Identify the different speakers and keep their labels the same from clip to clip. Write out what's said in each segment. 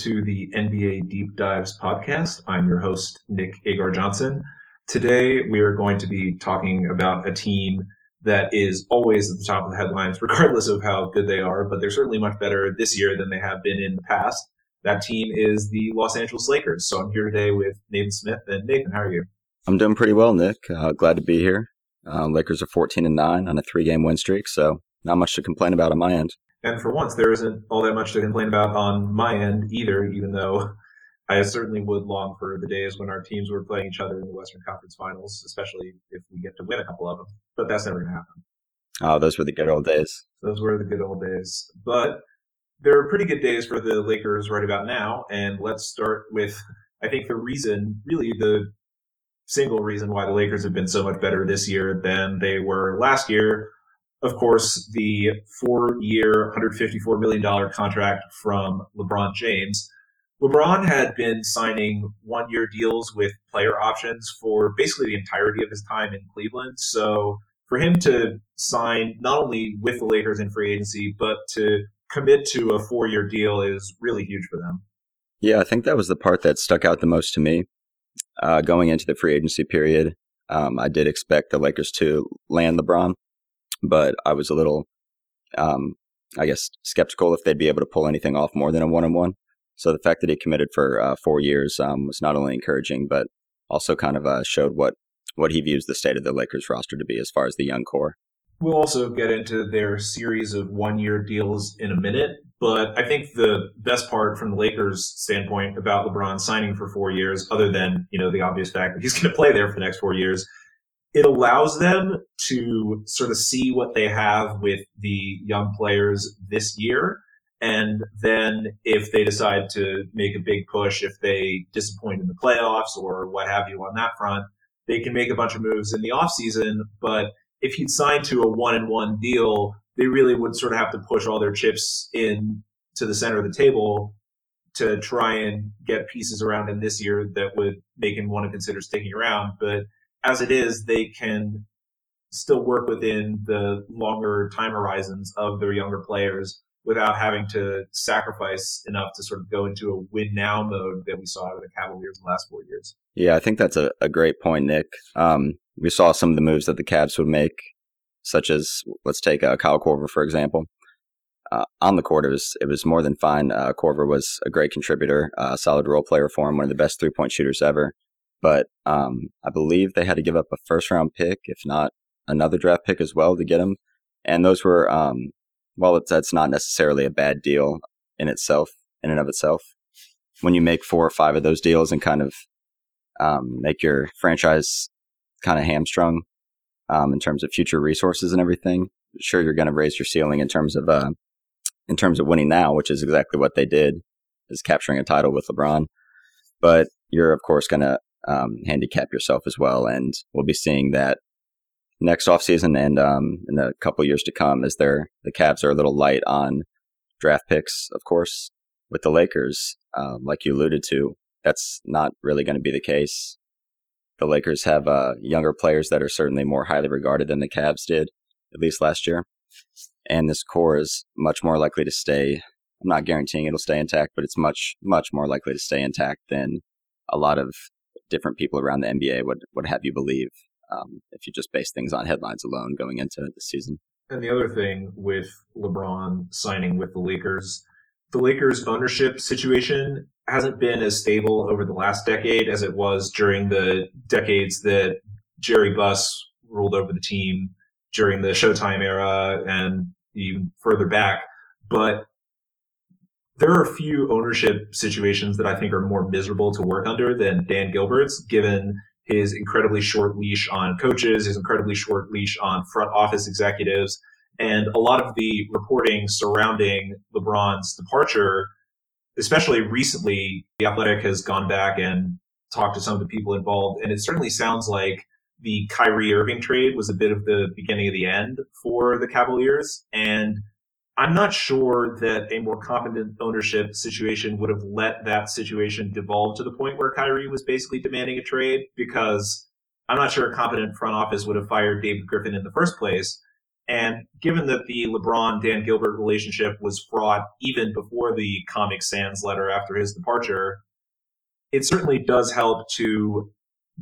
Speaker 1: To the NBA Deep Dives podcast. I'm your host, Nick Agar Johnson. Today, we are going to be talking about a team that is always at the top of the headlines, regardless of how good they are, but they're certainly much better this year than they have been in the past. That team is the Los Angeles Lakers. So I'm here today with Nathan Smith. And Nathan, how are you?
Speaker 2: I'm doing pretty well, Nick. Uh, glad to be here. Uh, Lakers are 14 and 9 on a three game win streak, so not much to complain about on my end.
Speaker 1: And for once, there isn't all that much to complain about on my end either, even though I certainly would long for the days when our teams were playing each other in the Western Conference Finals, especially if we get to win a couple of them. But that's never going to happen.
Speaker 2: Oh, those were the good old days.
Speaker 1: Those were the good old days. But there are pretty good days for the Lakers right about now. And let's start with, I think, the reason, really the single reason why the Lakers have been so much better this year than they were last year of course, the four year, $154 million contract from LeBron James. LeBron had been signing one year deals with player options for basically the entirety of his time in Cleveland. So for him to sign not only with the Lakers in free agency, but to commit to a four year deal is really huge for them.
Speaker 2: Yeah, I think that was the part that stuck out the most to me uh, going into the free agency period. Um, I did expect the Lakers to land LeBron but I was a little, um, I guess, skeptical if they'd be able to pull anything off more than a one on one. So the fact that he committed for uh, four years um, was not only encouraging, but also kind of uh, showed what what he views the state of the Lakers roster to be as far as the young core.
Speaker 1: We'll also get into their series of one year deals in a minute, but I think the best part from the Lakers standpoint about LeBron signing for four years, other than, you know, the obvious fact that he's going to play there for the next four years, it allows them to sort of see what they have with the young players this year. And then if they decide to make a big push, if they disappoint in the playoffs or what have you on that front, they can make a bunch of moves in the offseason. But if he'd signed to a one and one deal, they really would sort of have to push all their chips in to the center of the table to try and get pieces around him this year that would make him want to consider sticking around. But as it is, they can still work within the longer time horizons of their younger players without having to sacrifice enough to sort of go into a win now mode that we saw out of the Cavaliers in the last four years.
Speaker 2: Yeah, I think that's a, a great point, Nick. Um, we saw some of the moves that the Cavs would make, such as let's take uh, Kyle Korver for example. Uh, on the court, it was it was more than fine. Uh, Korver was a great contributor, a solid role player for him, one of the best three point shooters ever but um, I believe they had to give up a first round pick, if not another draft pick as well, to get him. And those were, um, well, it's, that's not necessarily a bad deal in itself, in and of itself. When you make four or five of those deals and kind of um, make your franchise kind of hamstrung um, in terms of future resources and everything, sure you're going to raise your ceiling in terms of uh, in terms of winning now, which is exactly what they did, is capturing a title with LeBron. But you're of course going to um, handicap yourself as well. And we'll be seeing that next offseason and um, in a couple years to come as they're, the Cavs are a little light on draft picks, of course, with the Lakers, uh, like you alluded to. That's not really going to be the case. The Lakers have uh, younger players that are certainly more highly regarded than the Cavs did, at least last year. And this core is much more likely to stay. I'm not guaranteeing it'll stay intact, but it's much, much more likely to stay intact than a lot of different people around the NBA would, would have you believe um, if you just base things on headlines alone going into the season.
Speaker 1: And the other thing with LeBron signing with the Lakers, the Lakers ownership situation hasn't been as stable over the last decade as it was during the decades that Jerry Buss ruled over the team during the Showtime era and even further back. But there are a few ownership situations that I think are more miserable to work under than Dan Gilbert's, given his incredibly short leash on coaches, his incredibly short leash on front office executives, and a lot of the reporting surrounding LeBron's departure, especially recently, the Athletic has gone back and talked to some of the people involved, and it certainly sounds like the Kyrie Irving trade was a bit of the beginning of the end for the Cavaliers, and I'm not sure that a more competent ownership situation would have let that situation devolve to the point where Kyrie was basically demanding a trade because I'm not sure a competent front office would have fired David Griffin in the first place. And given that the LeBron Dan Gilbert relationship was fraught even before the Comic Sans letter after his departure, it certainly does help to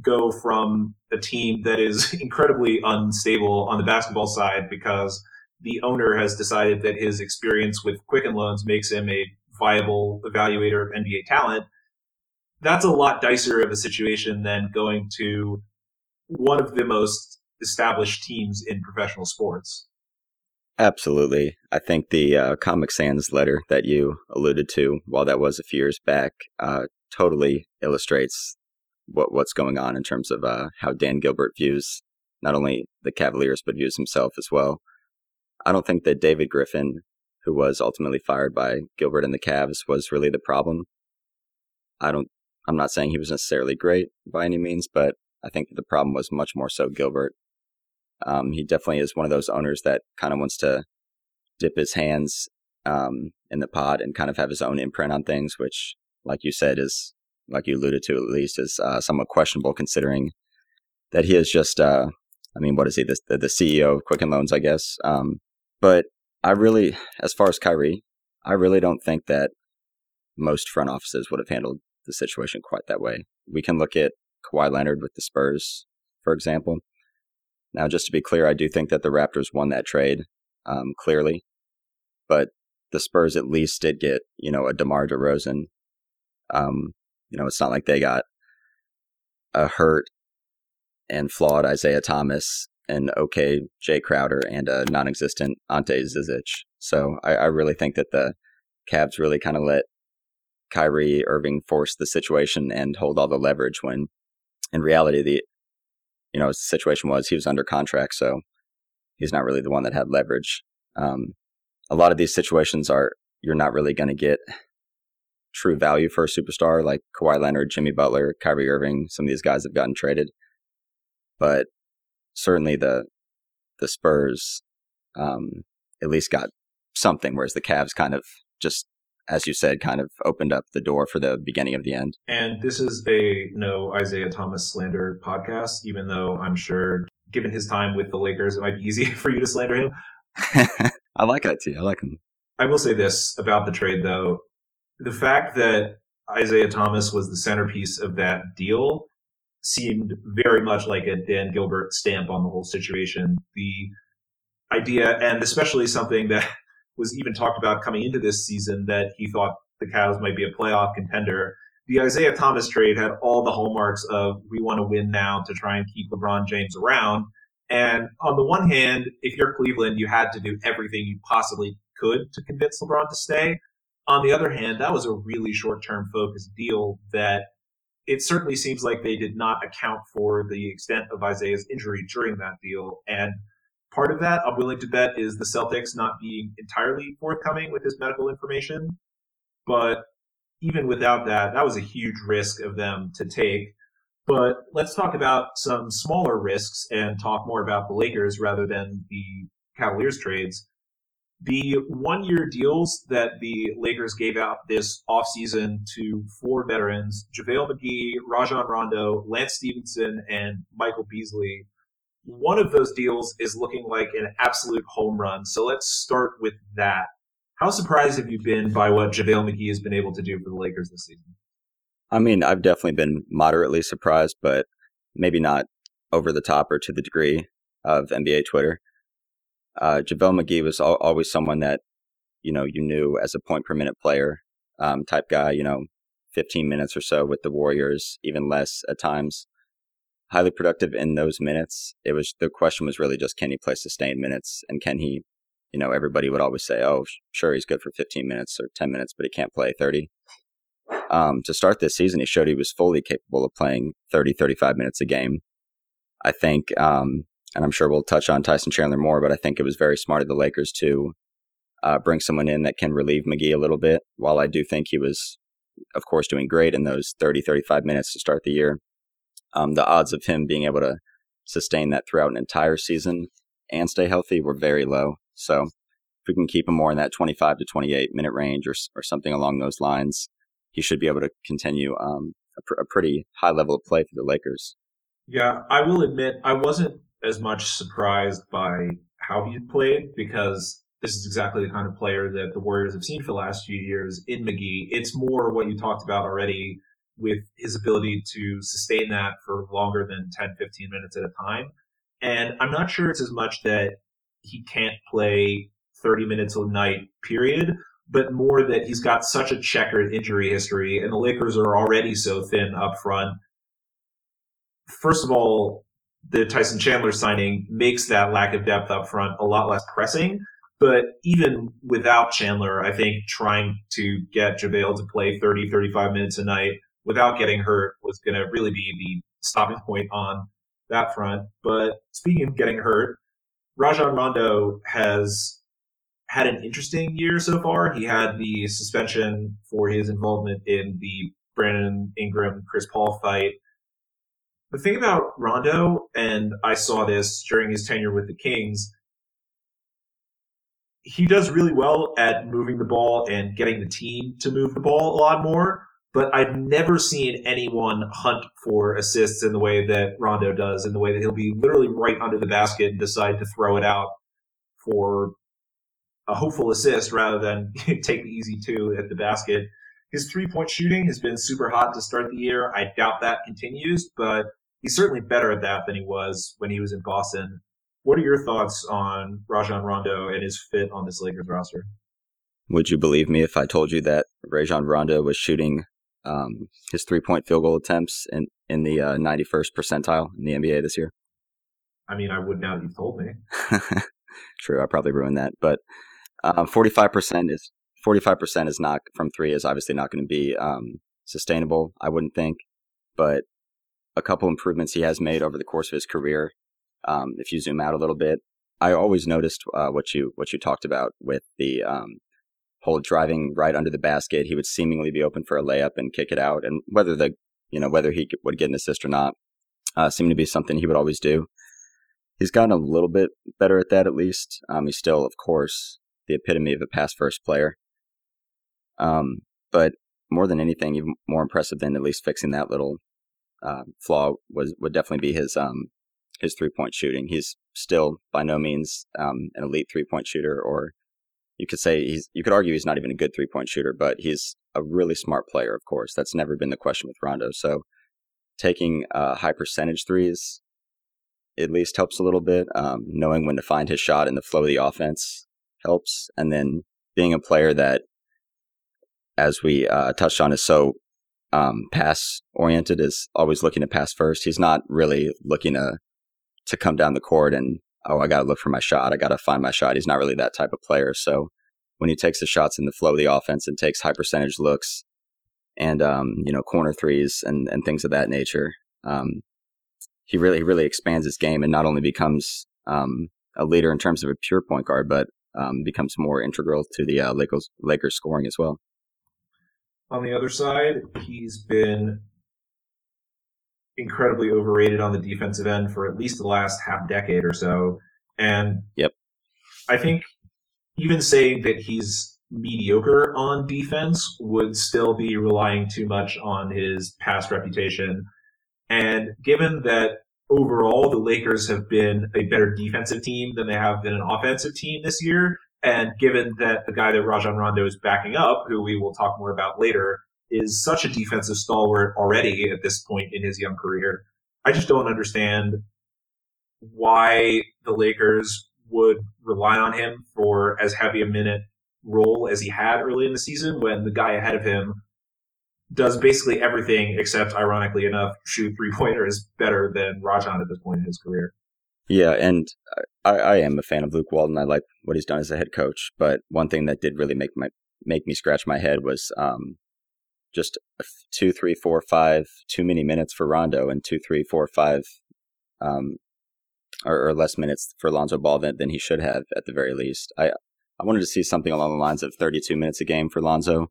Speaker 1: go from a team that is incredibly unstable on the basketball side because the owner has decided that his experience with Quicken Loans makes him a viable evaluator of NBA talent. That's a lot dicer of a situation than going to one of the most established teams in professional sports.
Speaker 2: Absolutely. I think the uh, Comic Sans letter that you alluded to, while that was a few years back, uh, totally illustrates what what's going on in terms of uh, how Dan Gilbert views not only the Cavaliers but views himself as well. I don't think that David Griffin, who was ultimately fired by Gilbert and the Cavs, was really the problem. I don't. I'm not saying he was necessarily great by any means, but I think the problem was much more so Gilbert. Um, he definitely is one of those owners that kind of wants to dip his hands um, in the pot and kind of have his own imprint on things, which, like you said, is like you alluded to at least, is uh, somewhat questionable considering that he is just, uh, I mean, what is he, the, the CEO of Quicken Loans, I guess. Um, but I really, as far as Kyrie, I really don't think that most front offices would have handled the situation quite that way. We can look at Kawhi Leonard with the Spurs, for example. Now, just to be clear, I do think that the Raptors won that trade, um, clearly, but the Spurs at least did get, you know, a DeMar DeRozan, um, you know, it's not like they got a hurt and flawed Isaiah Thomas and okay Jae Crowder and a non-existent Ante Zizic. So I, I really think that the Cavs really kind of let Kyrie Irving force the situation and hold all the leverage when in reality the you know situation was he was under contract so he's not really the one that had leverage. Um, a lot of these situations are you're not really going to get true value for a superstar like Kawhi Leonard, Jimmy Butler, Kyrie Irving. Some of these guys have gotten traded, but certainly the the Spurs um, at least got something, whereas the Cavs kind of just, as you said, kind of opened up the door for the beginning of the end.
Speaker 1: And this is a no Isaiah Thomas slander podcast, even though I'm sure, given his time with the Lakers, it might be easy for you to slander him.
Speaker 2: I like that too. I like him.
Speaker 1: I will say this about the trade, though the fact that Isaiah Thomas was the centerpiece of that deal seemed very much like a Dan Gilbert stamp on the whole situation. The idea, and especially something that was even talked about coming into this season, that he thought the Cavs might be a playoff contender. The Isaiah Thomas trade had all the hallmarks of we want to win now to try and keep LeBron James around. And on the one hand, if you're Cleveland, you had to do everything you possibly could to convince LeBron to stay. On the other hand, that was a really short term focused deal that it certainly seems like they did not account for the extent of Isaiah's injury during that deal. And part of that, I'm willing to bet, is the Celtics not being entirely forthcoming with his medical information. But even without that, that was a huge risk of them to take. But let's talk about some smaller risks and talk more about the Lakers rather than the Cavaliers trades the one year deals that the Lakers gave out this offseason to four veterans JaVale McGee, Rajon Rondo, Lance Stephenson, and Michael Beasley. One of those deals is looking like an absolute home run. So let's start with that. How surprised have you been by what JaVale McGee has been able to do for the Lakers this season?
Speaker 2: I mean, I've definitely been moderately surprised, but maybe not over the top or to the degree of NBA Twitter uh, JaVale McGee was al- always someone that, you know, you knew as a point per minute player um, type guy, you know, 15 minutes or so with the Warriors, even less at times. Highly productive in those minutes. It was the question was really just can he play sustained minutes and can he, you know, everybody would always say, oh, sure, he's good for 15 minutes or 10 minutes, but he can't play 30. Um, to start this season, he showed he was fully capable of playing 30, 35 minutes a game. I think um, and I'm sure we'll touch on Tyson Chandler more, but I think it was very smart of the Lakers to uh, bring someone in that can relieve McGee a little bit. While I do think he was, of course, doing great in those 30, 35 minutes to start the year, um, the odds of him being able to sustain that throughout an entire season and stay healthy were very low. So if we can keep him more in that 25 to 28 minute range or, or something along those lines, he should be able to continue um, a, pr- a pretty high level of play for the Lakers.
Speaker 1: Yeah, I will admit I wasn't as much surprised by how he played because this is exactly the kind of player that the Warriors have seen for the last few years in McGee. It's more what you talked about already with his ability to sustain that for longer than 10, 15 minutes at a time. And I'm not sure it's as much that he can't play 30 minutes a night, period, but more that he's got such a checkered injury history and the Lakers are already so thin up front. First of all, the Tyson Chandler signing makes that lack of depth up front a lot less pressing. But even without Chandler, I think trying to get JaVale to play 30, 35 minutes a night without getting hurt was going to really be the stopping point on that front. But speaking of getting hurt, Rajon Rondo has had an interesting year so far. He had the suspension for his involvement in the Brandon Ingram Chris Paul fight. The thing about Rondo, and I saw this during his tenure with the Kings, he does really well at moving the ball and getting the team to move the ball a lot more. But I've never seen anyone hunt for assists in the way that Rondo does, in the way that he'll be literally right under the basket and decide to throw it out for a hopeful assist rather than take the easy two at the basket. His three point shooting has been super hot to start the year. I doubt that continues, but he's certainly better at that than he was when he was in Boston. What are your thoughts on Rajon Rondo and his fit on this Lakers roster?
Speaker 2: Would you believe me if I told you that Rajon Rondo was shooting um, his three point field goal attempts in, in the uh, 91st percentile in the NBA this year?
Speaker 1: I mean, I would now that you've told me.
Speaker 2: True, I probably ruined that. But um, 45% is 45% is not from three is obviously not going to be um, sustainable, I wouldn't think. But a couple improvements he has made over the course of his career um, if you zoom out a little bit, I always noticed uh, what you what you talked about with the um, whole driving right under the basket. He would seemingly be open for a layup and kick it out, and whether the you know whether he would get an assist or not uh, seemed to be something he would always do. He's gotten a little bit better at that, at least. Um, he's still, of course, the epitome of a pass first player. Um, but more than anything, even more impressive than at least fixing that little uh, flaw was would definitely be his um, his three point shooting. He's still by no means um, an elite three point shooter, or you could say he's. You could argue he's not even a good three point shooter, but he's a really smart player. Of course, that's never been the question with Rondo. So taking uh, high percentage threes at least helps a little bit. Um, knowing when to find his shot in the flow of the offense helps, and then being a player that, as we uh, touched on, is so um, pass oriented, is always looking to pass first. He's not really looking to to come down the court and oh, I got to look for my shot. I got to find my shot. He's not really that type of player. So when he takes the shots in the flow of the offense and takes high percentage looks and um, you know corner threes and and things of that nature, um, he really really expands his game and not only becomes um, a leader in terms of a pure point guard, but um, becomes more integral to the uh, Lakers Lakers scoring as well.
Speaker 1: On the other side, he's been incredibly overrated on the defensive end for at least the last half decade or so. And
Speaker 2: yep.
Speaker 1: I think even saying that he's mediocre on defense would still be relying too much on his past reputation. And given that overall the Lakers have been a better defensive team than they have been an offensive team this year, and given that the guy that Rajon Rondo is backing up, who we will talk more about later, is such a defensive stalwart already at this point in his young career. I just don't understand why the Lakers would rely on him for as heavy a minute role as he had early in the season when the guy ahead of him does basically everything except, ironically enough, shoot three pointers better than Rajon at this point in his career.
Speaker 2: Yeah, and I, I am a fan of Luke Walton. I like what he's done as a head coach. But one thing that did really make my make me scratch my head was um, just two, three, four, five, too many minutes for Rondo and two, three, four, five, um, or, or less minutes for Lonzo Ball than, than he should have at the very least. I I wanted to see something along the lines of 32 minutes a game for Lonzo,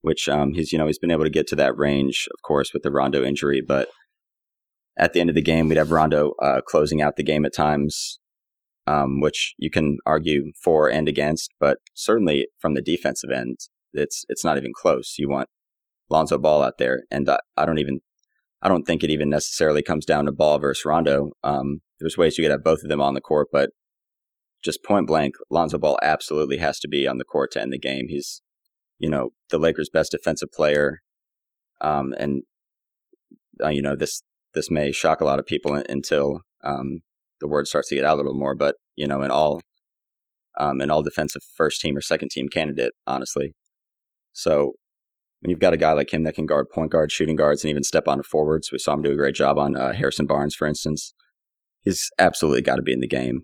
Speaker 2: which um, he's you know he's been able to get to that range, of course, with the Rondo injury, but at the end of the game, we'd have Rondo uh, closing out the game at times, um, which you can argue for and against, but certainly from the defensive end, it's it's not even close. You want Lonzo Ball out there, and I, I, don't even I don't think it even necessarily comes down to Ball versus Rondo. Um, there's ways you could have both of them on the court, but just point blank, Lonzo Ball absolutely has to be on the court to end the game. He's, you know, the Lakers' best defensive player. Um, and, uh, you know, this, this may shock a lot of people until, um, the word starts to get out a little more, but, you know, in all, um, an all defensive first team or second team candidate, honestly. So when you've got a guy like him that can guard point guards, shooting guards, and even step on forwards, we saw him do a great job on uh, Harrison Barnes, for instance. He's absolutely got to be in the game.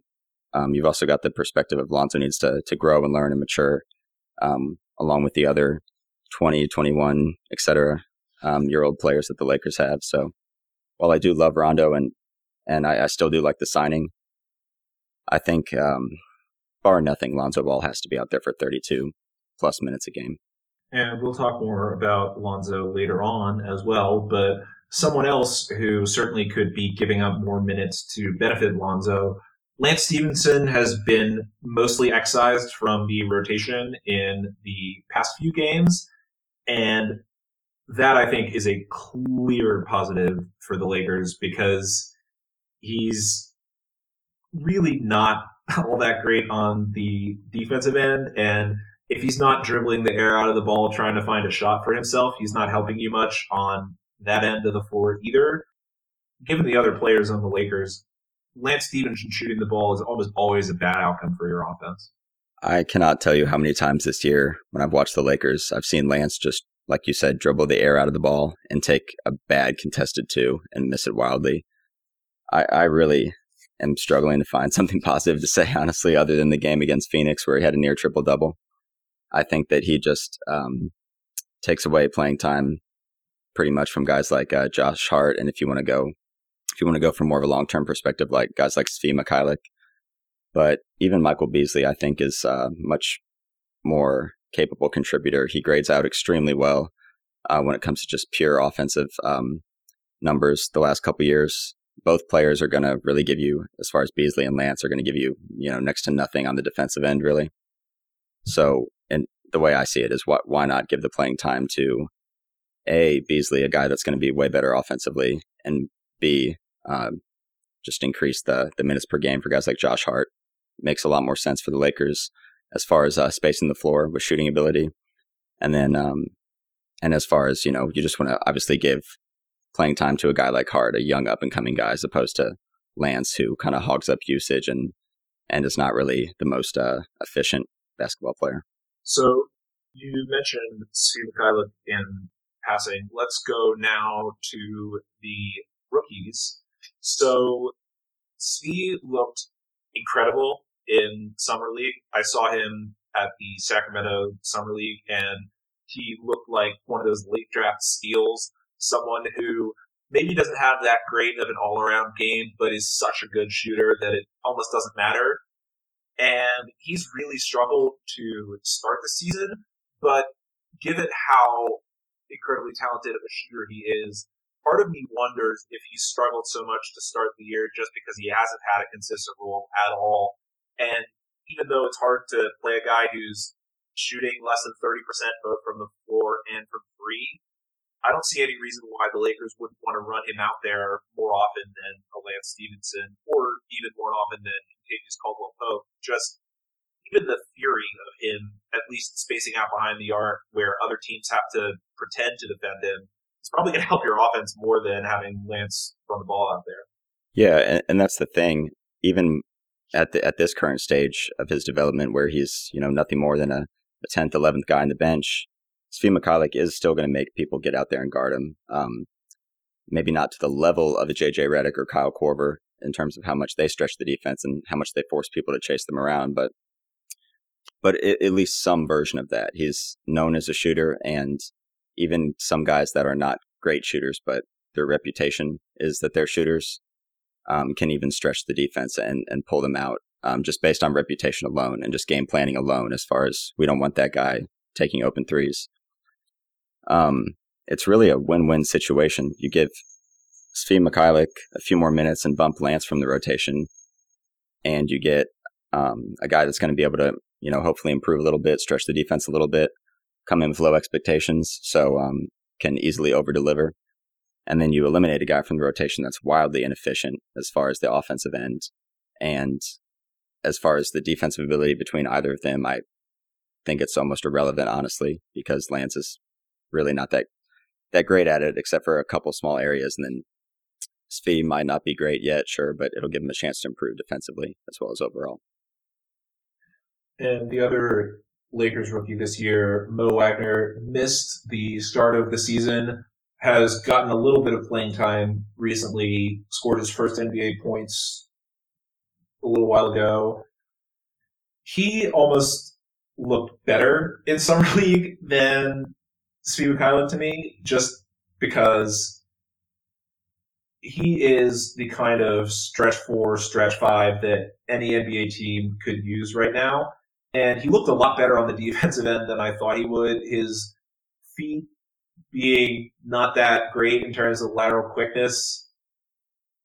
Speaker 2: Um, you've also got the perspective of Lonzo needs to to grow and learn and mature, um, along with the other 20, 21, etc. Um, year old players that the Lakers have. So while I do love Rondo and and I, I still do like the signing, I think um, bar nothing, Lonzo Ball has to be out there for 32 plus minutes a game.
Speaker 1: And we'll talk more about Lonzo later on as well, but someone else who certainly could be giving up more minutes to benefit Lonzo. Lance Stephenson has been mostly excised from the rotation in the past few games, and that I think is a clear positive for the Lakers because he's really not all that great on the defensive end and if he's not dribbling the air out of the ball trying to find a shot for himself, he's not helping you much on that end of the floor either. Given the other players on the Lakers, Lance Stephenson shooting the ball is almost always a bad outcome for your offense.
Speaker 2: I cannot tell you how many times this year when I've watched the Lakers, I've seen Lance just, like you said, dribble the air out of the ball and take a bad contested two and miss it wildly. I, I really am struggling to find something positive to say, honestly, other than the game against Phoenix where he had a near triple double. I think that he just um, takes away playing time pretty much from guys like uh, Josh Hart. And if you want to go, if you want to go from more of a long term perspective, like guys like Svi Mykhailiuk. But even Michael Beasley, I think, is uh, much more capable contributor. He grades out extremely well uh, when it comes to just pure offensive um, numbers. The last couple years, both players are going to really give you, as far as Beasley and Lance, are going to give you, you know, next to nothing on the defensive end, really. So and the way I see it is what why not give the playing time to a Beasley, a guy that's going to be way better offensively, and b uh, just increase the the minutes per game for guys like Josh Hart. Makes a lot more sense for the Lakers as far as uh, spacing the floor with shooting ability, and then um, and as far as you know, you just want to obviously give playing time to a guy like Hart, a young up and coming guy, as opposed to Lance, who kind of hogs up usage and and is not really the most uh, efficient basketball player.
Speaker 1: So you mentioned Svi Mykhailiuk in passing. Let's go now to the rookies. So Svi looked incredible in summer league. I saw him at the Sacramento summer league, and he looked like one of those late draft steals. Someone who maybe doesn't have that great of an all around game, but is such a good shooter that it almost doesn't matter and he's really struggled to start the season. But given how incredibly talented of a shooter he is, part of me wonders if he struggled so much to start the year just because he hasn't had a consistent role at all. And even though it's hard to play a guy who's shooting less than 30% both from the floor and from three, I don't see any reason why the Lakers wouldn't want to run him out there more often than a Lance Stephenson, or even more often than Kentavious Caldwell Pope. Just even the theory of him at least spacing out behind the arc, where other teams have to pretend to defend him, is probably going to help your offense more than having Lance run the ball out there.
Speaker 2: Yeah, and, and that's the thing. Even at the, at this current stage of his development, where he's you know nothing more than a, tenth, eleventh guy on the bench, Svi Mykhailiuk is still going to make people get out there and guard him. Um, maybe not to the level of a JJ Redick or Kyle Korver in terms of how much they stretch the defense and how much they force people to chase them around, but but it, at least some version of that. He's known as a shooter, and even some guys that are not great shooters, but their reputation is that they're shooters, um, can even stretch the defense and, and pull them out um, just based on reputation alone and just game planning alone. As far as we don't want that guy taking open threes um, it's really a win-win situation. You give Svi Mykhailiuk a few more minutes and bump Lance from the rotation, and you get um, a guy that's going to be able to, you know, hopefully improve a little bit, stretch the defense a little bit, come in with low expectations, so um, can easily over deliver. And then you eliminate a guy from the rotation that's wildly inefficient as far as the offensive end, and as far as the defensive ability between either of them, I think it's almost irrelevant, honestly, because Lance is really not that that great at it, except for a couple small areas. And then Svi might not be great yet, sure, but it'll give him a chance to improve defensively as well as overall.
Speaker 1: And the other Lakers rookie this year, Mo Wagner, missed the start of the season, has gotten a little bit of playing time recently, scored his first NBA points a little while ago. He almost looked better in summer league than Svi Mykhailiuk to me, just because he is the kind of stretch four, stretch five that any NBA team could use right now. And he looked a lot better on the defensive end than I thought he would. His feet being not that great in terms of lateral quickness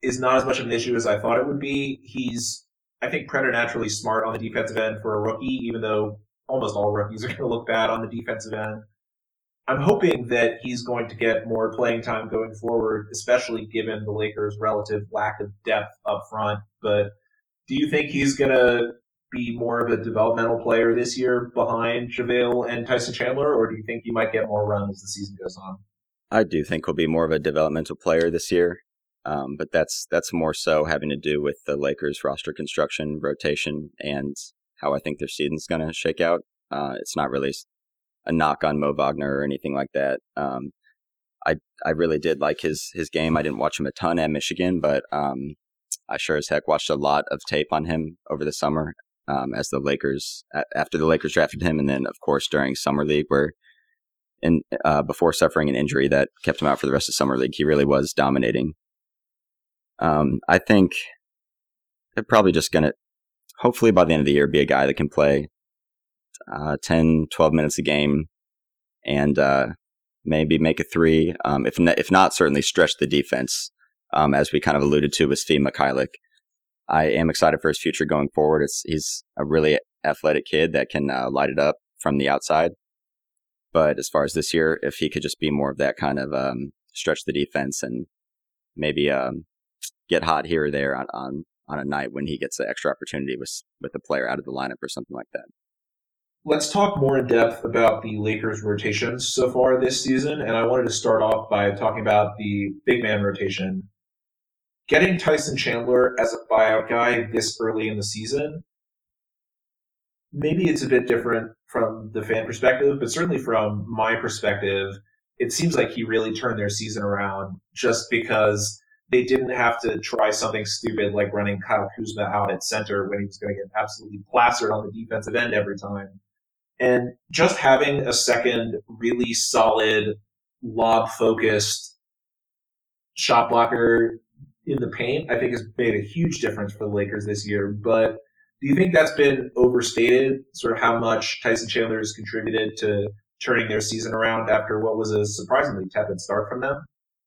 Speaker 1: is not as much of an issue as I thought it would be. He's, I think, preternaturally smart on the defensive end for a rookie, even though almost all rookies are going to look bad on the defensive end. I'm hoping that he's going to get more playing time going forward, especially given the Lakers' relative lack of depth up front. But do you think he's going to be more of a developmental player this year behind JaVale and Tyson Chandler, or do you think he might get more run as the season goes on?
Speaker 2: I do think he'll be more of a developmental player this year, um, but that's that's more so having to do with the Lakers' roster construction, rotation, and how I think their season's going to shake out. Uh, it's not really a knock on Mo Wagner or anything like that. Um, I I really did like his his game. I didn't watch him a ton at Michigan, but um, I sure as heck watched a lot of tape on him over the summer um, as the Lakers after the Lakers drafted him, and then of course during summer league where. In, uh, before suffering an injury that kept him out for the rest of summer league, he really was dominating. Um, I think they're probably just gonna, hopefully by the end of the year, be a guy that can play uh, 10, 12 minutes a game and uh, maybe make a three. Um, if, if not, certainly stretch the defense, um, as we kind of alluded to with Svi Mykhailiuk. I am excited for his future going forward. It's, he's a really athletic kid that can uh, light it up from the outside. But as far as this year, if he could just be more of that kind of um, stretch the defense and maybe um, get hot here or there on, on on a night when he gets an extra opportunity with with a player out of the lineup or something like that.
Speaker 1: Let's talk more in depth about the Lakers' rotations so far this season, and I wanted to start off by talking about the big man rotation. Getting Tyson Chandler as a buyout guy this early in the season, maybe it's a bit different from the fan perspective, but certainly from my perspective, it seems like he really turned their season around just because they didn't have to try something stupid like running Kyle Kuzma out at center when he was going to get absolutely plastered on the defensive end every time. And just having a second really solid lob focused shot blocker in the paint, I think has made a huge difference for the Lakers this year. But do you think that's been overstated? Sort of how much Tyson Chandler has contributed to turning their season around after what was a surprisingly tepid start from them?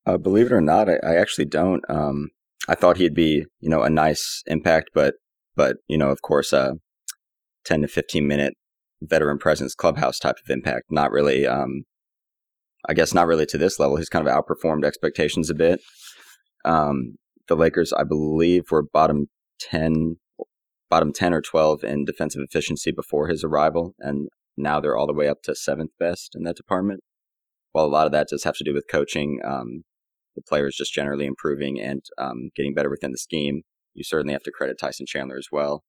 Speaker 2: Uh, believe it or not, I, I actually don't. Um, I thought he'd be, you know, a nice impact, but, but you know, of course, uh, ten to fifteen minute veteran presence clubhouse type of impact. Not really, um, I guess, not really to this level. He's kind of outperformed expectations a bit. Um, the Lakers, I believe, were bottom ten, bottom ten or twelve in defensive efficiency before his arrival, and now they're all the way up to seventh best in that department. While a lot of that does have to do with coaching, um, the players just generally improving and um, getting better within the scheme. You certainly have to credit Tyson Chandler as well.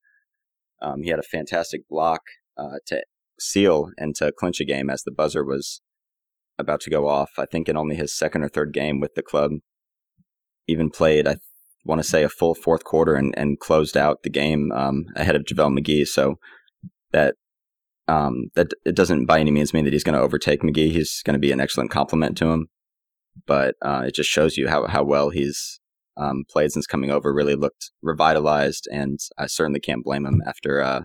Speaker 2: Um, he had a fantastic block uh, to seal and to clinch a game as the buzzer was about to go off. I think in only his second or third game with the club, even played, I want to say, a full fourth quarter and, and closed out the game um, ahead of JaVale McGee. So that um, that it doesn't by any means mean that he's going to overtake McGee. He's going to be an excellent complement to him, but uh, it just shows you how how well he's um, played since coming over. Really looked revitalized, and I certainly can't blame him after uh,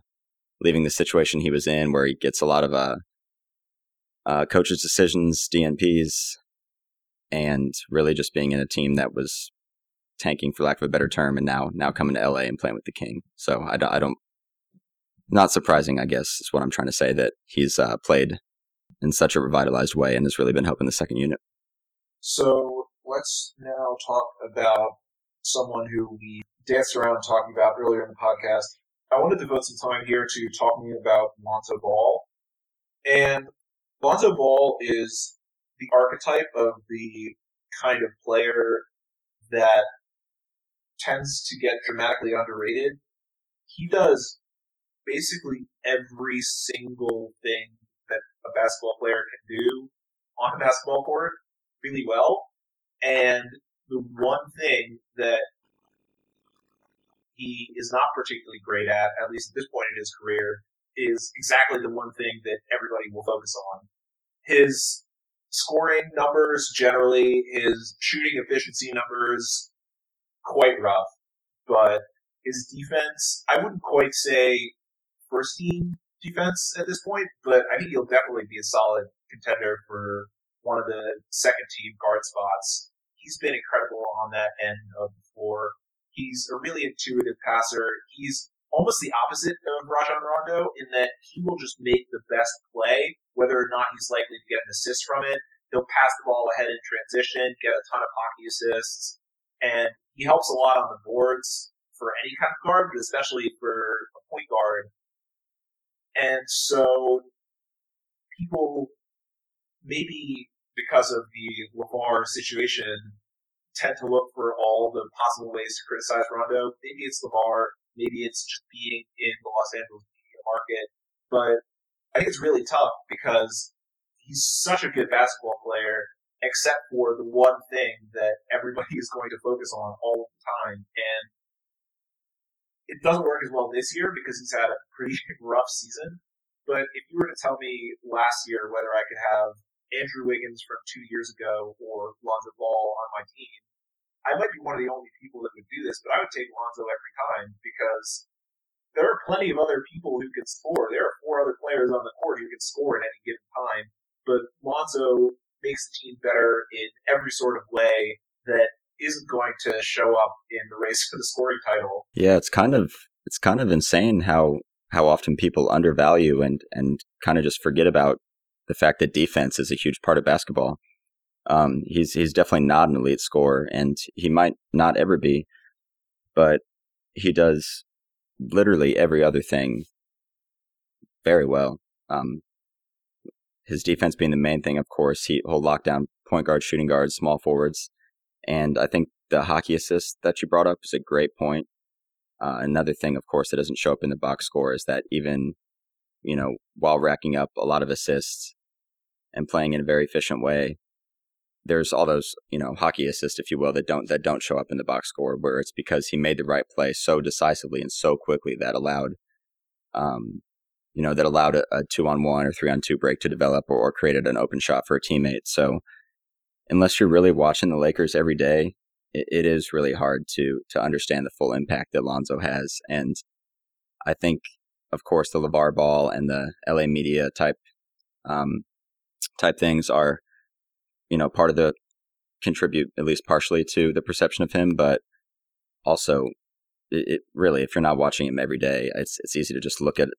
Speaker 2: leaving the situation he was in, where he gets a lot of uh, uh, coaches' decisions, DNPs, and really just being in a team that was tanking, for lack of a better term, and now now coming to LA and playing with the King. So I don't, I don't not surprising, I guess, is what I'm trying to say that he's uh, played in such a revitalized way and has really been helping the second unit.
Speaker 1: So let's now talk about someone who we danced around talking about earlier in the podcast I want to devote some time here to talking about Lonzo Ball. And Lonzo Ball is the archetype of the kind of player that tends to get dramatically underrated. He does basically every single thing that a basketball player can do on a basketball court really well. And the one thing that he is not particularly great at, at least at this point in his career, is exactly the one thing that everybody will focus on. His scoring numbers generally, his shooting efficiency numbers, quite rough. But his defense, I wouldn't quite say first team defense at this point, but I think he'll definitely be a solid contender for one of the second team guard spots. He's been incredible on that end of the floor. He's a really intuitive passer. He's almost the opposite of Rajon Rondo in that he will just make the best play, whether or not he's likely to get an assist from it. He'll pass the ball ahead in transition, get a ton of hockey assists, and he helps a lot on the boards for any kind of guard, but especially for a point guard. And so people maybe because of the LaVar situation tend to look for all the possible ways to criticize Rondo. Maybe it's LaVar, maybe it's just being in the Los Angeles media market, but I think it's really tough because he's such a good basketball player, except for the one thing that everybody is going to focus on all the time. And it doesn't work as well this year because he's had a pretty rough season. But if you were to tell me last year whether I could have Andrew Wiggins from two years ago or Lonzo Ball on my team, I might be one of the only people that would do this, but I would take Lonzo every time because there are plenty of other people who can score. There are four other players on the court who can score at any given time, but Lonzo makes the team better in every sort of way that isn't going to show up in the race for the scoring title.
Speaker 2: Yeah, it's kind of it's kind of insane how how often people undervalue and and kind of just forget about the fact that defense is a huge part of basketball. Um, he's he's definitely not an elite scorer, and he might not ever be, but he does literally every other thing very well. Um, his defense being the main thing, of course. He, he'll lock down point guard, shooting guards, small forwards, and I think the hockey assist that you brought up is a great point. Uh, another thing, of course, that doesn't show up in the box score is that even, you know, while racking up a lot of assists and playing in a very efficient way, there's all those, you know, hockey assists, if you will, that don't that don't show up in the box score, where it's because he made the right play so decisively and so quickly that allowed, um, you know, that allowed a, a two on one or three on two break to develop or, or created an open shot for a teammate. So, unless you're really watching the Lakers every day, it, it is really hard to to understand the full impact that Lonzo has. And I think, of course, the LaVar Ball and the LA media type um, type things are, you know, part of the contribute at least partially to the perception of him, but also it, it, really if you're not watching him every day, it's it's easy to just look at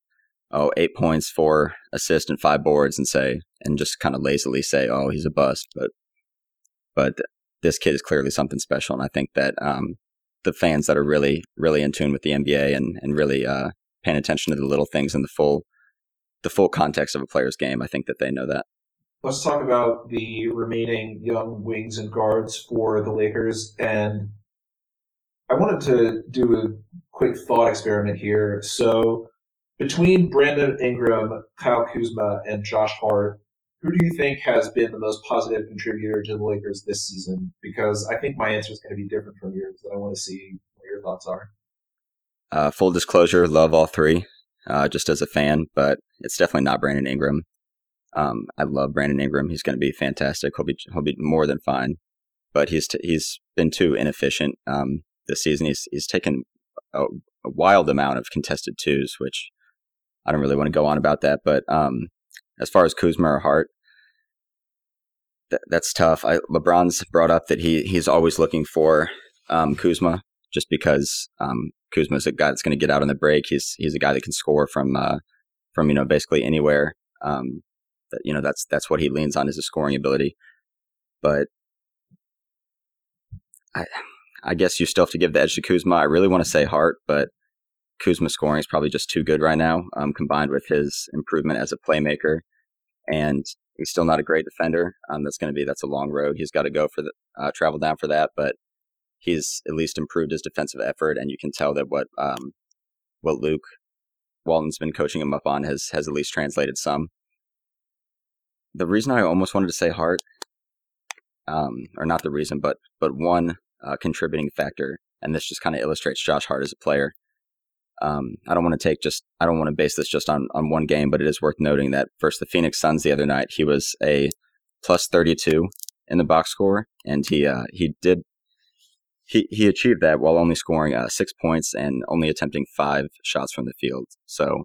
Speaker 2: oh eight points, four assists, and five boards, and say and just kind of lazily say oh he's a bust, but but this kid is clearly something special. And I think that um, the fans that are really, really in tune with the NBA and, and really uh, paying attention to the little things and the full, the full context of a player's game, I think that they know that.
Speaker 1: Let's talk about the remaining young wings and guards for the Lakers. And I wanted to do a quick thought experiment here. So between Brandon Ingram, Kyle Kuzma, and Josh Hart, who do you think has been the most positive contributor to the Lakers this season? Because I think my answer is going to be different from yours, and I want to see what your thoughts are.
Speaker 2: Uh, full disclosure, love all three, uh, just as a fan, but it's definitely not Brandon Ingram. Um, I love Brandon Ingram. He's going to be fantastic. He'll be he'll be more than fine, but he's t- he's been too inefficient um, this season. He's he's taken a, a, wild amount of contested twos, which I don't really want to go on about that. But um, as far as Kuzma or Hart, th- that's tough. I, LeBron's brought up that he he's always looking for um, Kuzma just because um, Kuzma's a guy that's going to get out on the break. He's he's a guy that can score from uh, from you know basically anywhere. Um, that, you know that's that's what he leans on is his scoring ability. But I I guess you still have to give the edge to Kuzma. I really want to say Hart, but Kuzma scoring is probably just too good right now, um, combined with his improvement as a playmaker. And he's still not a great defender. Um, that's going to be that's a long road. He's got to go for the uh, travel down for that, but he's at least improved his defensive effort, and you can tell that what um, what Luke Walton's been coaching him up on has has at least translated some. The reason I almost wanted to say Hart, um, or not the reason, but but one uh, contributing factor, and this just kind of illustrates Josh Hart as a player. Um, I don't want to take just I don't want to base this just on on one game, but it is worth noting that versus the Phoenix Suns the other night, he was a plus 32 in the box score, and he uh, he did he he achieved that while only scoring uh, six points and only attempting five shots from the field. So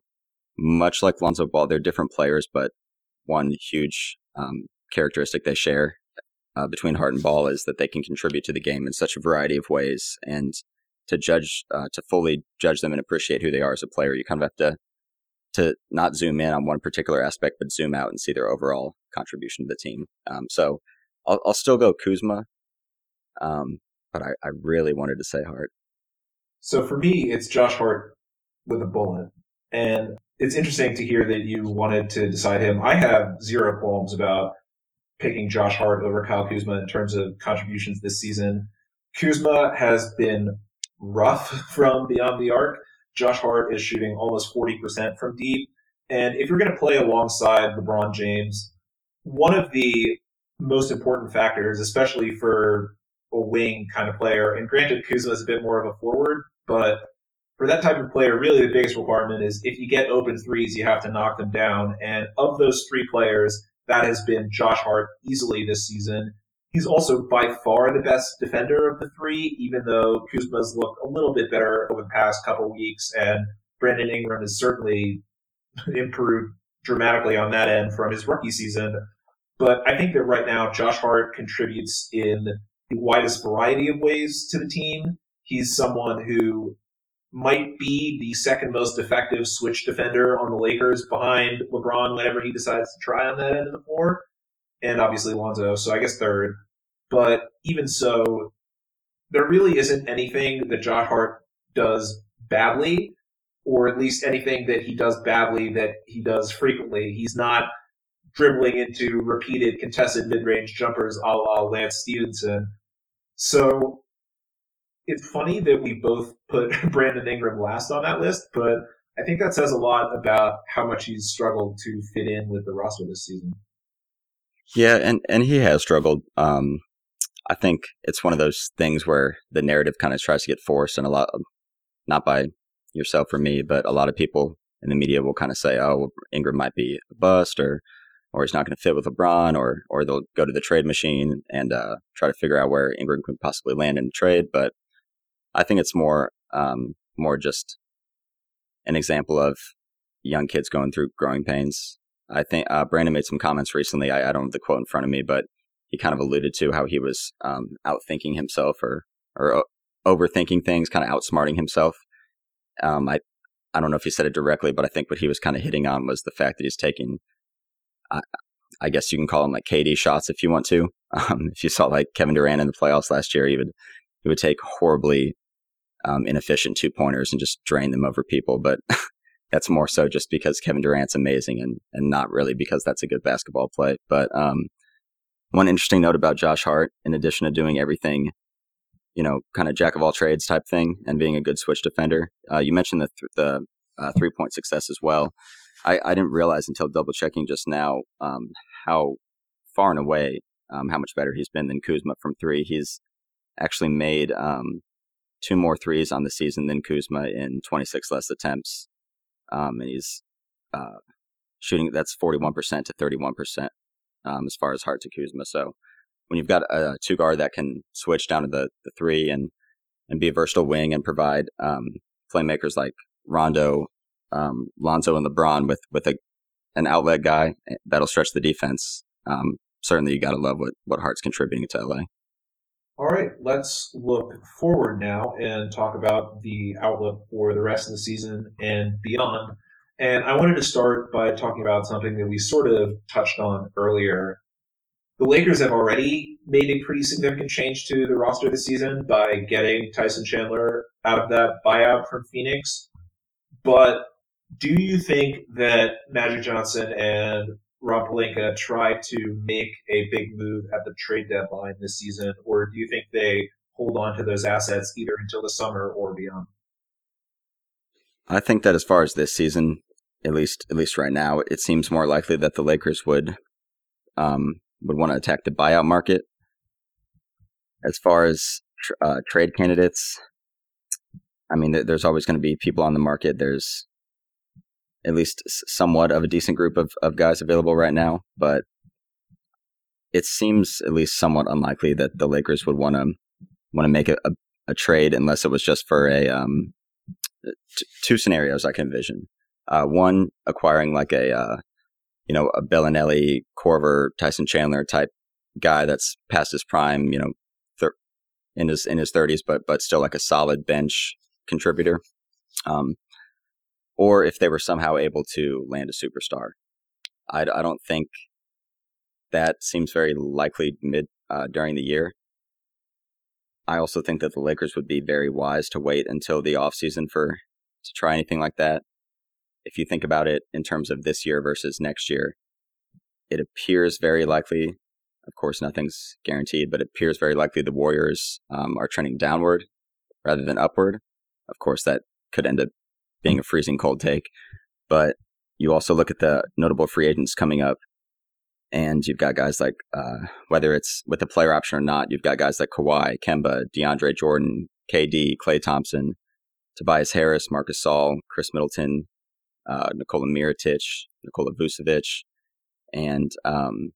Speaker 2: much like Lonzo Ball, they're different players, but one huge um, characteristic they share uh, between Hart and Ball is that they can contribute to the game in such a variety of ways. And to judge, uh, to fully judge them and appreciate who they are as a player, you kind of have to to not zoom in on one particular aspect, but zoom out and see their overall contribution to the team. Um, so I'll, I'll, still go Kuzma, um, but I, I really wanted to say Hart.
Speaker 1: So for me, it's Josh Hart with a bullet. And it's interesting to hear that you wanted to decide him. I have zero qualms about picking Josh Hart over Kyle Kuzma in terms of contributions this season. Kuzma has been rough from beyond the arc. Josh Hart is shooting almost 40% from deep. And if you're going to play alongside LeBron James, one of the most important factors, especially for a wing kind of player, and granted Kuzma is a bit more of a forward, but for that type of player, really the biggest requirement is if you get open threes, you have to knock them down. And of those three players, that has been Josh Hart easily this season. He's also by far the best defender of the three, even though Kuzma's looked a little bit better over the past couple weeks, and Brandon Ingram has certainly improved dramatically on that end from his rookie season. But I think that right now Josh Hart contributes in the widest variety of ways to the team. He's someone who might be the second most effective switch defender on the Lakers behind LeBron whenever he decides to try on that end of the floor. And obviously Lonzo, so I guess third. But even so, there really isn't anything that Josh Hart does badly, or at least anything that he does badly that he does frequently. He's not dribbling into repeated contested mid-range jumpers a la Lance Stephenson. So it's funny that we both put Brandon Ingram last on that list, but I think that says a lot about how much he's struggled to fit in with the roster this season.
Speaker 2: Yeah, and and he has struggled. Um, I think it's one of those things where the narrative kind of tries to get forced, and a lot, of, not by yourself or me, but a lot of people in the media will kind of say, "Oh, well, Ingram might be a bust," or or he's not going to fit with LeBron, or or they'll go to the trade machine and uh, try to figure out where Ingram could possibly land in the trade. But I think it's more um, more just an example of young kids going through growing pains. I think uh, Brandon made some comments recently. I, I, don't have the quote in front of me, but he kind of alluded to how he was um, outthinking himself or or uh, overthinking things, kind of outsmarting himself. Um, I I don't know if he said it directly, but I think what he was kind of hitting on was the fact that he's taking, I, I guess you can call them like KD shots if you want to. Um, if you saw like Kevin Durant in the playoffs last year, he would he would take horribly um, inefficient two pointers and just drain them over people. But that's more so just because Kevin Durant's amazing and, and not really because that's a good basketball play. But um, one interesting note about Josh Hart, in addition to doing everything, you know, kind of jack of all trades type thing and being a good switch defender, uh, you mentioned the, th- the uh, three point success as well. I, I, didn't realize until double checking just now um, how far and away um, how much better he's been than Kuzma from three. He's actually made um, two more threes on the season than Kuzma in 26 less attempts. Um, and he's uh, shooting, that's 41% to 31% um, as far as Hart to Kuzma. So when you've got a two guard that can switch down to the, the three and, and be a versatile wing and provide um, playmakers like Rondo, um, Lonzo, and LeBron with, with a, an outlet guy eh, that'll stretch the defense, um, certainly you got to love what, what Hart's contributing to LA.
Speaker 1: All right, let's look forward now and talk about the outlook for the rest of the season and beyond. And I wanted to start by talking about something that we sort of touched on earlier. The Lakers have already made a pretty significant change to the roster this season by getting Tyson Chandler out of that buyout from Phoenix. But do you think that Magic Johnson and Rob Pelinka try to make a big move at the trade deadline this season, or do you think they hold on to those assets either until the summer or beyond?
Speaker 2: I think that as far as this season, at least at least right now, it seems more likely that the Lakers would um, would want to attack the buyout market. As far as tr- uh, trade candidates, I mean, there's always going to be people on the market. There's at least somewhat of a decent group of, of guys available right now, but it seems at least somewhat unlikely that the Lakers would want to want to make a, a, a, trade unless it was just for a um, t- two scenarios I can envision. Uh, one, acquiring like a uh, you know a Belinelli, Korver, Tyson Chandler type guy that's past his prime, you know, thir- in his in his thirties, but but still like a solid bench contributor. Um, or if they were somehow able to land a superstar. I, I don't think that seems very likely mid uh, during the year. I also think that the Lakers would be very wise to wait until the offseason for to try anything like that. If you think about it in terms of this year versus next year, it appears very likely. Of course, nothing's guaranteed, but it appears very likely the Warriors um, are trending downward rather than upward. Of course, that could end up being a freezing cold take. But you also look at the notable free agents coming up, and you've got guys like uh, whether it's with the player option or not, you've got guys like Kawhi, Kemba, DeAndre Jordan, KD, Klay Thompson, Tobias Harris, Marcus Gasol, Khris Middleton, uh, Nikola Mirotic, Nikola Vucevic, and um,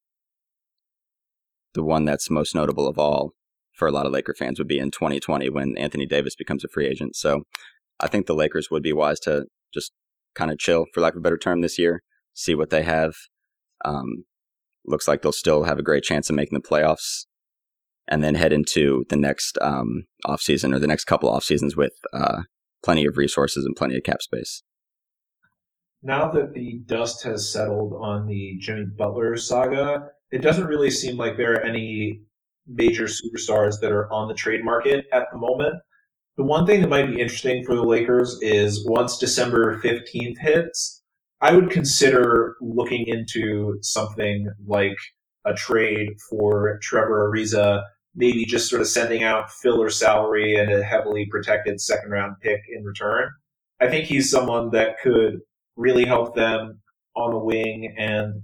Speaker 2: the one that's most notable of all for a lot of Laker fans would be in 2020 when Anthony Davis becomes a free agent. So I think the Lakers would be wise to just kind of chill, for lack of a better term, this year, see what they have. Um, looks like they'll still have a great chance of making the playoffs, and then head into the next um, off season or the next couple off seasons with uh, plenty of resources and plenty of cap space.
Speaker 1: Now that the dust has settled on the Jimmy Butler saga, it doesn't really seem like there are any major superstars that are on the trade market at the moment. The one thing that might be interesting for the Lakers is once December 15th hits, I would consider looking into something like a trade for Trevor Ariza, maybe just sort of sending out filler salary and a heavily protected second round pick in return. I think he's someone that could really help them on the wing, and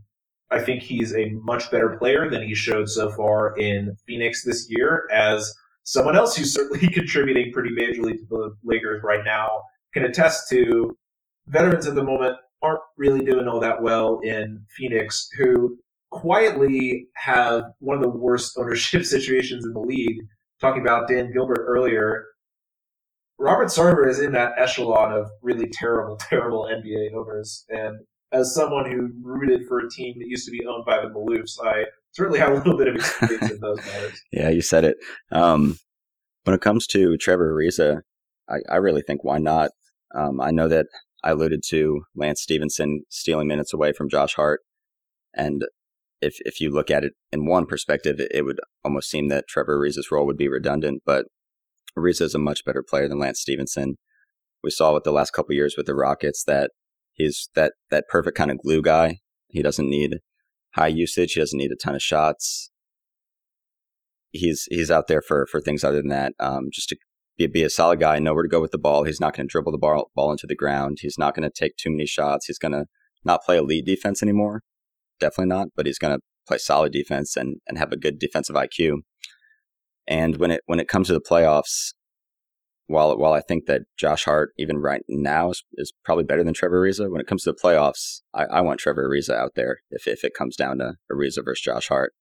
Speaker 1: I think he's a much better player than he showed so far in Phoenix this year as someone else who's certainly contributing pretty majorly to the Lakers right now can attest to veterans at the moment aren't really doing all that well in Phoenix, who quietly have one of the worst ownership situations in the league. Talking about Dan Gilbert earlier, Robert Sarver is in that echelon of really terrible, terrible NBA owners. And as someone who rooted for a team that used to be owned by the Maloofs, I certainly have a little bit of experience in those matters.
Speaker 2: Yeah, you said it. Um, when it comes to Trevor Ariza, I, I really think why not? Um, I know that I alluded to Lance Stephenson stealing minutes away from Josh Hart, and if if you look at it in one perspective, it, it would almost seem that Trevor Ariza's role would be redundant. But Ariza is a much better player than Lance Stephenson. We saw with the last couple years with the Rockets that he's that that perfect kind of glue guy. He doesn't need high usage. He doesn't need a ton of shots. He's he's out there for for things other than that. Um, just to be, be a solid guy, know where to go with the ball. He's not going to dribble the ball ball into the ground. He's not going to take too many shots. He's going to not play elite defense anymore. Definitely not. But he's going to play solid defense and and have a good defensive IQ. And when it when it comes to the playoffs, while while I think that Josh Hart, even right now, is, is probably better than Trevor Ariza, when it comes to the playoffs, I, I want Trevor Ariza out there if, if it comes down to Ariza versus Josh Hart.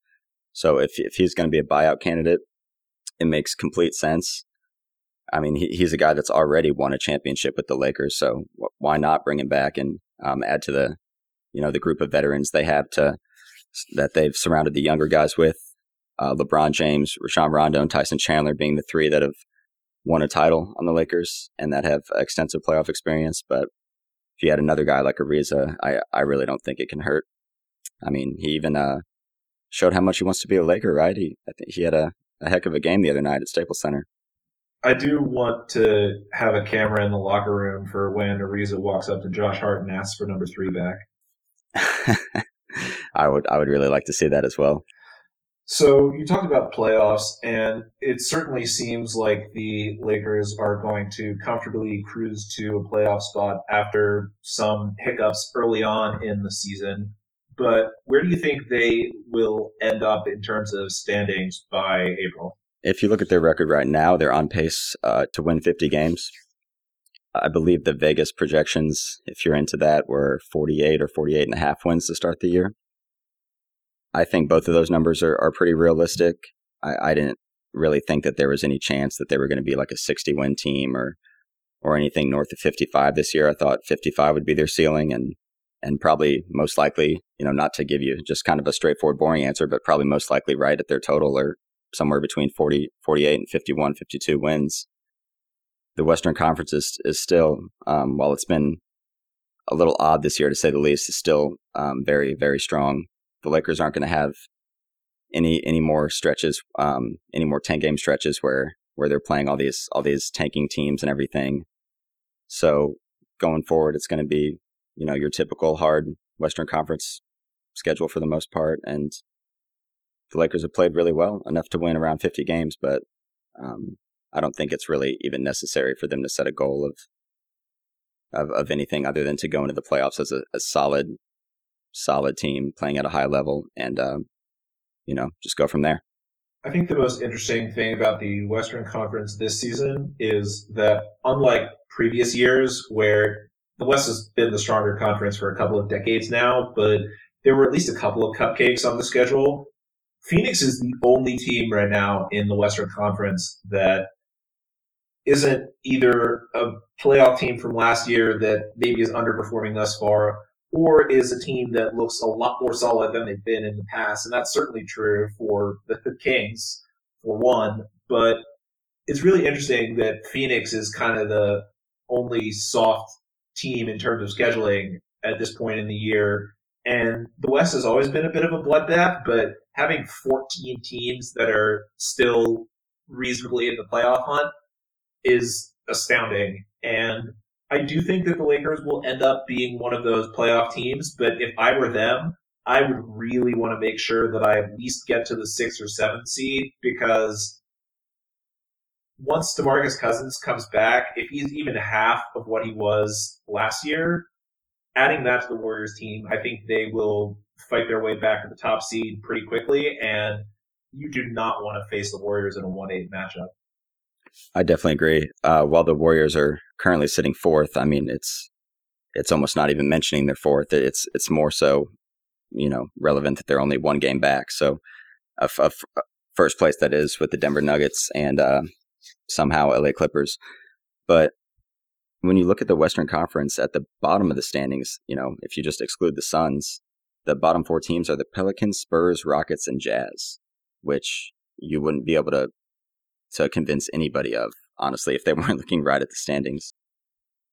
Speaker 2: So if, if he's going to be a buyout candidate, it makes complete sense. I mean, he, he's a guy that's already won a championship with the Lakers, so why not bring him back and um, add to the, you know, the group of veterans they have to that they've surrounded the younger guys with. Uh, LeBron James, Rajon Rondo, and Tyson Chandler being the three that have won a title on the Lakers and that have extensive playoff experience. But if you had another guy like Ariza, I I really don't think it can hurt. I mean, he even uh, showed how much he wants to be a Laker, right? He I think he had a, a heck of a game the other night at Staples Center.
Speaker 1: I do want to have a camera in the locker room for when Ariza walks up to Josh Hart and asks for number three back.
Speaker 2: I would I would really like to see that as well.
Speaker 1: So you talked about playoffs, and it certainly seems like the Lakers are going to comfortably cruise to a playoff spot after some hiccups early on in the season. But where do you think they will end up in terms of standings by April?
Speaker 2: If you look at their record right now, they're on pace uh, to win 50 games. I believe the Vegas projections, if you're into that, were 48 or 48 and a half wins to start the year. I think both of those numbers are, are pretty realistic. I, I didn't really think that there was any chance that they were going to be like a 60 win team or or anything north of 55 this year. I thought 55 would be their ceiling and and probably most likely, you know, not to give you just kind of a straightforward boring answer, but probably most likely right at their total or somewhere between 40 48 and 51 52 wins. The Western Conference is, is still um, while it's been a little odd this year to say the least, is still um, very very strong the Lakers aren't going to have any any more stretches, um, any more ten game stretches where where they're playing all these all these tanking teams and everything. So going forward, it's going to be you know your typical hard Western Conference schedule for the most part, and the Lakers have played really well enough to win around 50 games, but um, I don't think it's really even necessary for them to set a goal of of, of anything other than to go into the playoffs as a, a solid solid team playing at a high level and, um, you know, just go from there.
Speaker 1: I think the most interesting thing about the Western Conference this season is that unlike previous years where the West has been the stronger conference for a couple of decades now, but there were at least a couple of cupcakes on the schedule. Phoenix is the only team right now in the Western Conference that isn't either a playoff team from last year that maybe is underperforming thus far, or is a team that looks a lot more solid than they've been in the past. And that's certainly true for the, Kings, for one. But it's really interesting that Phoenix is kind of the only soft team in terms of scheduling at this point in the year. And the West has always been a bit of a bloodbath, but having 14 teams that are still reasonably in the playoff hunt is astounding. And I do think that the Lakers will end up being one of those playoff teams, but if I were them, I would really want to make sure that I at least get to the six or seven seed because once DeMarcus Cousins comes back, if he's even half of what he was last year, adding that to the Warriors team, I think they will fight their way back to the top seed pretty quickly. And you do not want to face the Warriors in a 1 8 matchup.
Speaker 2: I definitely agree. Uh, while the Warriors are currently sitting fourth, I mean it's it's almost not even mentioning their fourth. It's it's more so, you know, relevant that they're only one game back. So, a, a, a first place that is with the Denver Nuggets and uh, somehow LA Clippers. But when you look at the Western Conference at the bottom of the standings, you know, if you just exclude the Suns, the bottom four teams are the Pelicans, Spurs, Rockets, and Jazz, which you wouldn't be able to to convince anybody of, honestly, if they weren't looking right at the standings.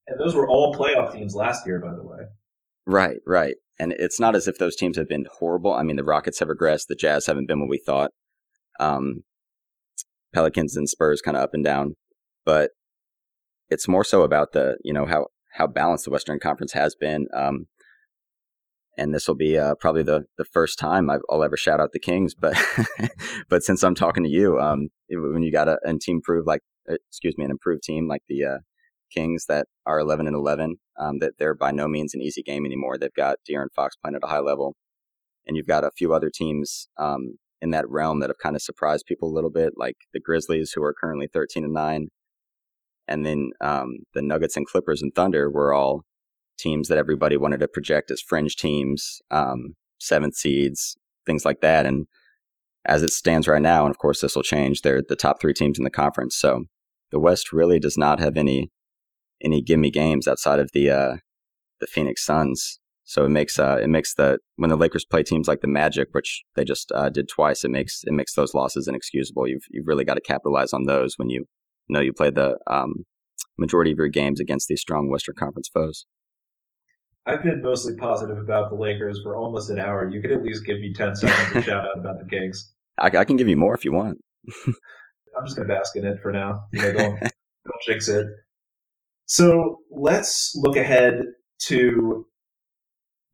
Speaker 1: And those were all playoff teams last year, by the way.
Speaker 2: Right, right. And it's not as if those teams have been horrible. I mean, the Rockets have regressed. The Jazz haven't been what we thought. Um, Pelicans and Spurs kind of up and down. But it's more so about the, you know, how, how balanced the Western Conference has been. Um, and this will be uh, probably the the first time i will ever shout out the Kings. But but since I'm talking to you, um, when you got a, a team prove like uh, excuse me an improved team like the uh, Kings that are 11 and 11, um, that they're by no means an easy game anymore. They've got De'Aaron Fox playing at a high level, and you've got a few other teams um, in that realm that have kind of surprised people a little bit, like the Grizzlies, who are currently 13 and nine, and then um, the Nuggets and Clippers and Thunder were all teams that everybody wanted to project as fringe teams, um, seventh seeds, things like that. And as it stands right now, and of course this will change, they're the top three teams in the conference. So the West really does not have any any gimme games outside of the uh, the Phoenix Suns. So it makes uh, it makes the when the Lakers play teams like the Magic, which they just uh, did twice, it makes it makes those losses inexcusable. You've you've really got to capitalize on those when you know you play the um, majority of your games against these strong Western Conference foes.
Speaker 1: I've been mostly positive about the Lakers for almost an hour. You could at least give me 10 seconds to shout out about the Kings.
Speaker 2: I, I, can give you more if you want.
Speaker 1: I'm just going to bask in it for now. You know, don't, don't jinx it. So let's look ahead to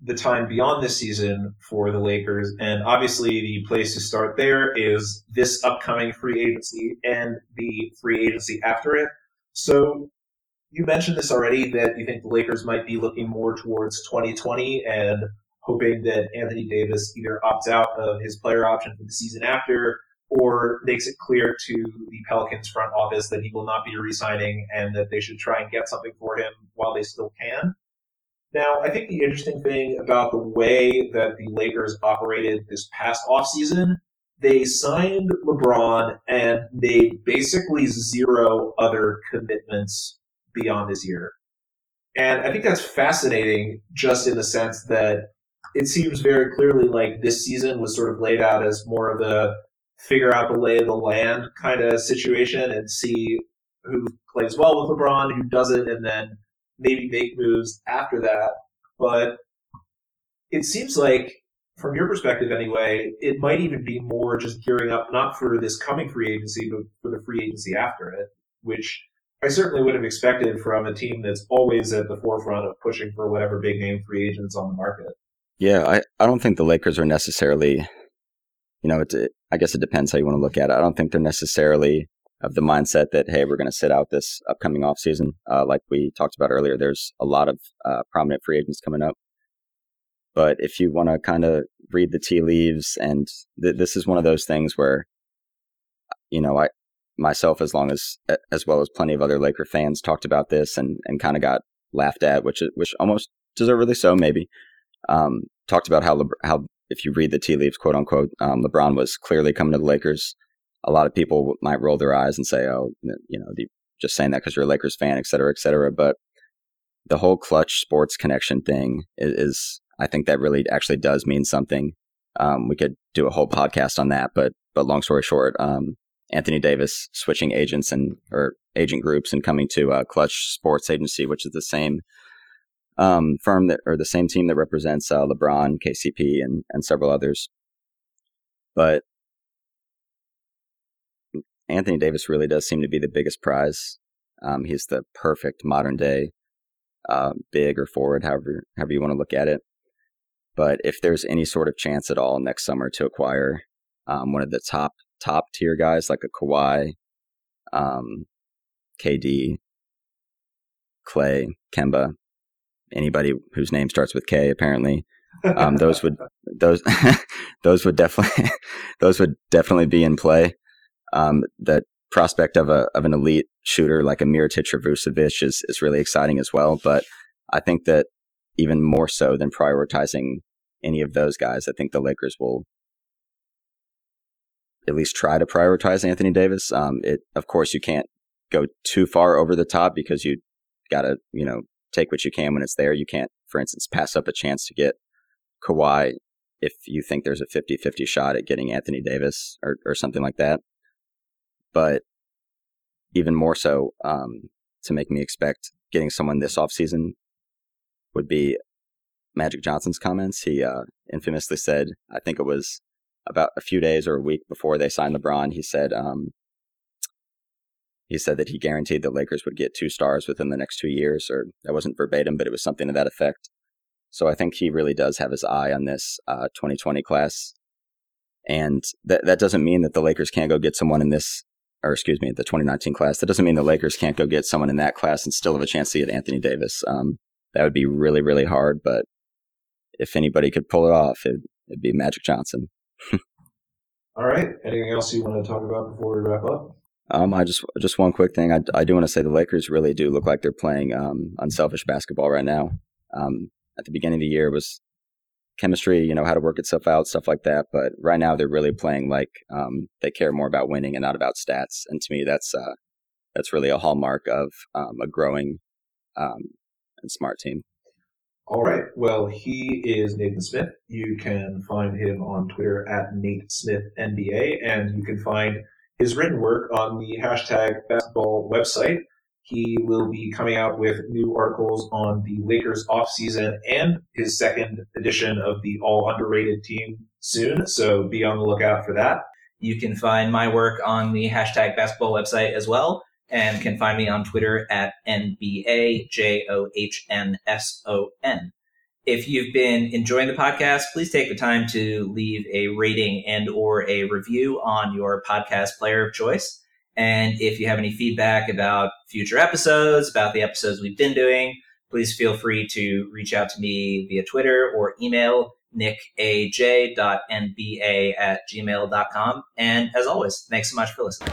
Speaker 1: the time beyond this season for the Lakers. And obviously, the place to start there is this upcoming free agency and the free agency after it. So you mentioned this already that you think the Lakers might be looking more towards 2020 and hoping that Anthony Davis either opts out of his player option for the season after or makes it clear to the Pelicans front office that he will not be resigning and that they should try and get something for him while they still can. Now, I think the interesting thing about the way that the Lakers operated this past offseason, they signed LeBron and made basically zero other commitments beyond this year. And I think that's fascinating just in the sense that it seems very clearly like this season was sort of laid out as more of a figure out the lay of the land kind of situation and see who plays well with LeBron, who doesn't, and then maybe make moves after that. But it seems like, from your perspective anyway, it might even be more just gearing up not for this coming free agency, but for the free agency after it, which I certainly would have expected from a team that's always at the forefront of pushing for whatever big name free agents on the market.
Speaker 2: Yeah, I, I don't think the Lakers are necessarily, you know, it, I guess it depends how you want to look at it. I don't think they're necessarily of the mindset that hey, we're going to sit out this upcoming offseason. Uh, like we talked about earlier, there's a lot of uh, prominent free agents coming up. But if you want to kind of read the tea leaves, and th- this is one of those things where, you know, I myself, as long as as well as plenty of other Laker fans, talked about this and and kind of got laughed at, which which almost deservedly so, maybe. Um, talked about how Le- how if you read the tea leaves, quote unquote, um, LeBron was clearly coming to the Lakers a lot of people might roll their eyes and say, "Oh, you know, just saying that because you're a Lakers fan, et cetera, et cetera." But the whole Klutch sports connection thing is, is I think that really actually does mean something. Um, we could do a whole podcast on that, but but long story short, um, Anthony Davis switching agents and or agent groups and coming to uh, Klutch Sports Agency, which is the same um, firm that or the same team that represents uh, LeBron, KCP, and and several others. But Anthony Davis really does seem to be the biggest prize. Um, he's the perfect modern day uh, big or forward, however however you want to look at it. But if there's any sort of chance at all next summer to acquire um, one of the top top tier guys like a Kawhi, um, KD, Klay, Kemba, anybody whose name starts with K, apparently, um, those would those those would definitely those would definitely be in play. Um, prospect of a of an elite shooter like a Mirotic or Vucevic is is really exciting as well. But I think that even more so than prioritizing any of those guys, I think the Lakers will at least try to prioritize Anthony Davis. Um, it of course you can't go too far over the top because you got to you know take what you can when it's there. You can't, for instance, pass up a chance to get Kawhi if you think there's a 50-50 shot at getting Anthony Davis or, or something like that but even more so um, to make me expect getting someone this offseason would be Magic Johnson's comments. He uh, infamously said, I think it was about a few days or a week before they signed LeBron, he said, um, he said that he guaranteed the Lakers would get two stars within the next two years, or that wasn't verbatim, but it was something to that effect. So I think he really does have his eye on this uh, 2020 class, and that that doesn't mean that the Lakers can't go get someone in this or excuse me, the 2019 class. That doesn't mean the Lakers can't go get someone in that class and still have a chance to get Anthony Davis. Um, that would be really, really hard. But if anybody could pull it off, it, would be Magic Johnson.
Speaker 1: All right. Anything else you want to talk about before we wrap up?
Speaker 2: Um, I just just one quick thing. I, I do want to say the Lakers really do look like they're playing um, unselfish basketball right now. Um, at the beginning of the year, was chemistry, you know, how to work itself out, stuff like that. But right now, they're really playing like um, they care more about winning and not about stats. And to me, that's uh, that's really a hallmark of um, a growing um, and smart team.
Speaker 1: All right. Well, he is Nathan Smith. You can find him on Twitter at Nate Smith NBA, and you can find his written work on the hashtag basketball website. He will be coming out with new articles on the Lakers offseason and his second edition of the All Underrated team soon, so be on the lookout for that.
Speaker 3: You can find my work on the hashtag basketball website as well, and can find me on Twitter at NBAJOHNSON. If you've been enjoying the podcast, please take the time to leave a rating and or a review on your podcast player of choice. And if you have any feedback about future episodes, about the episodes we've been doing, please feel free to reach out to me via Twitter or email nickaj.nba at gmail.com. And as always, thanks so much for listening.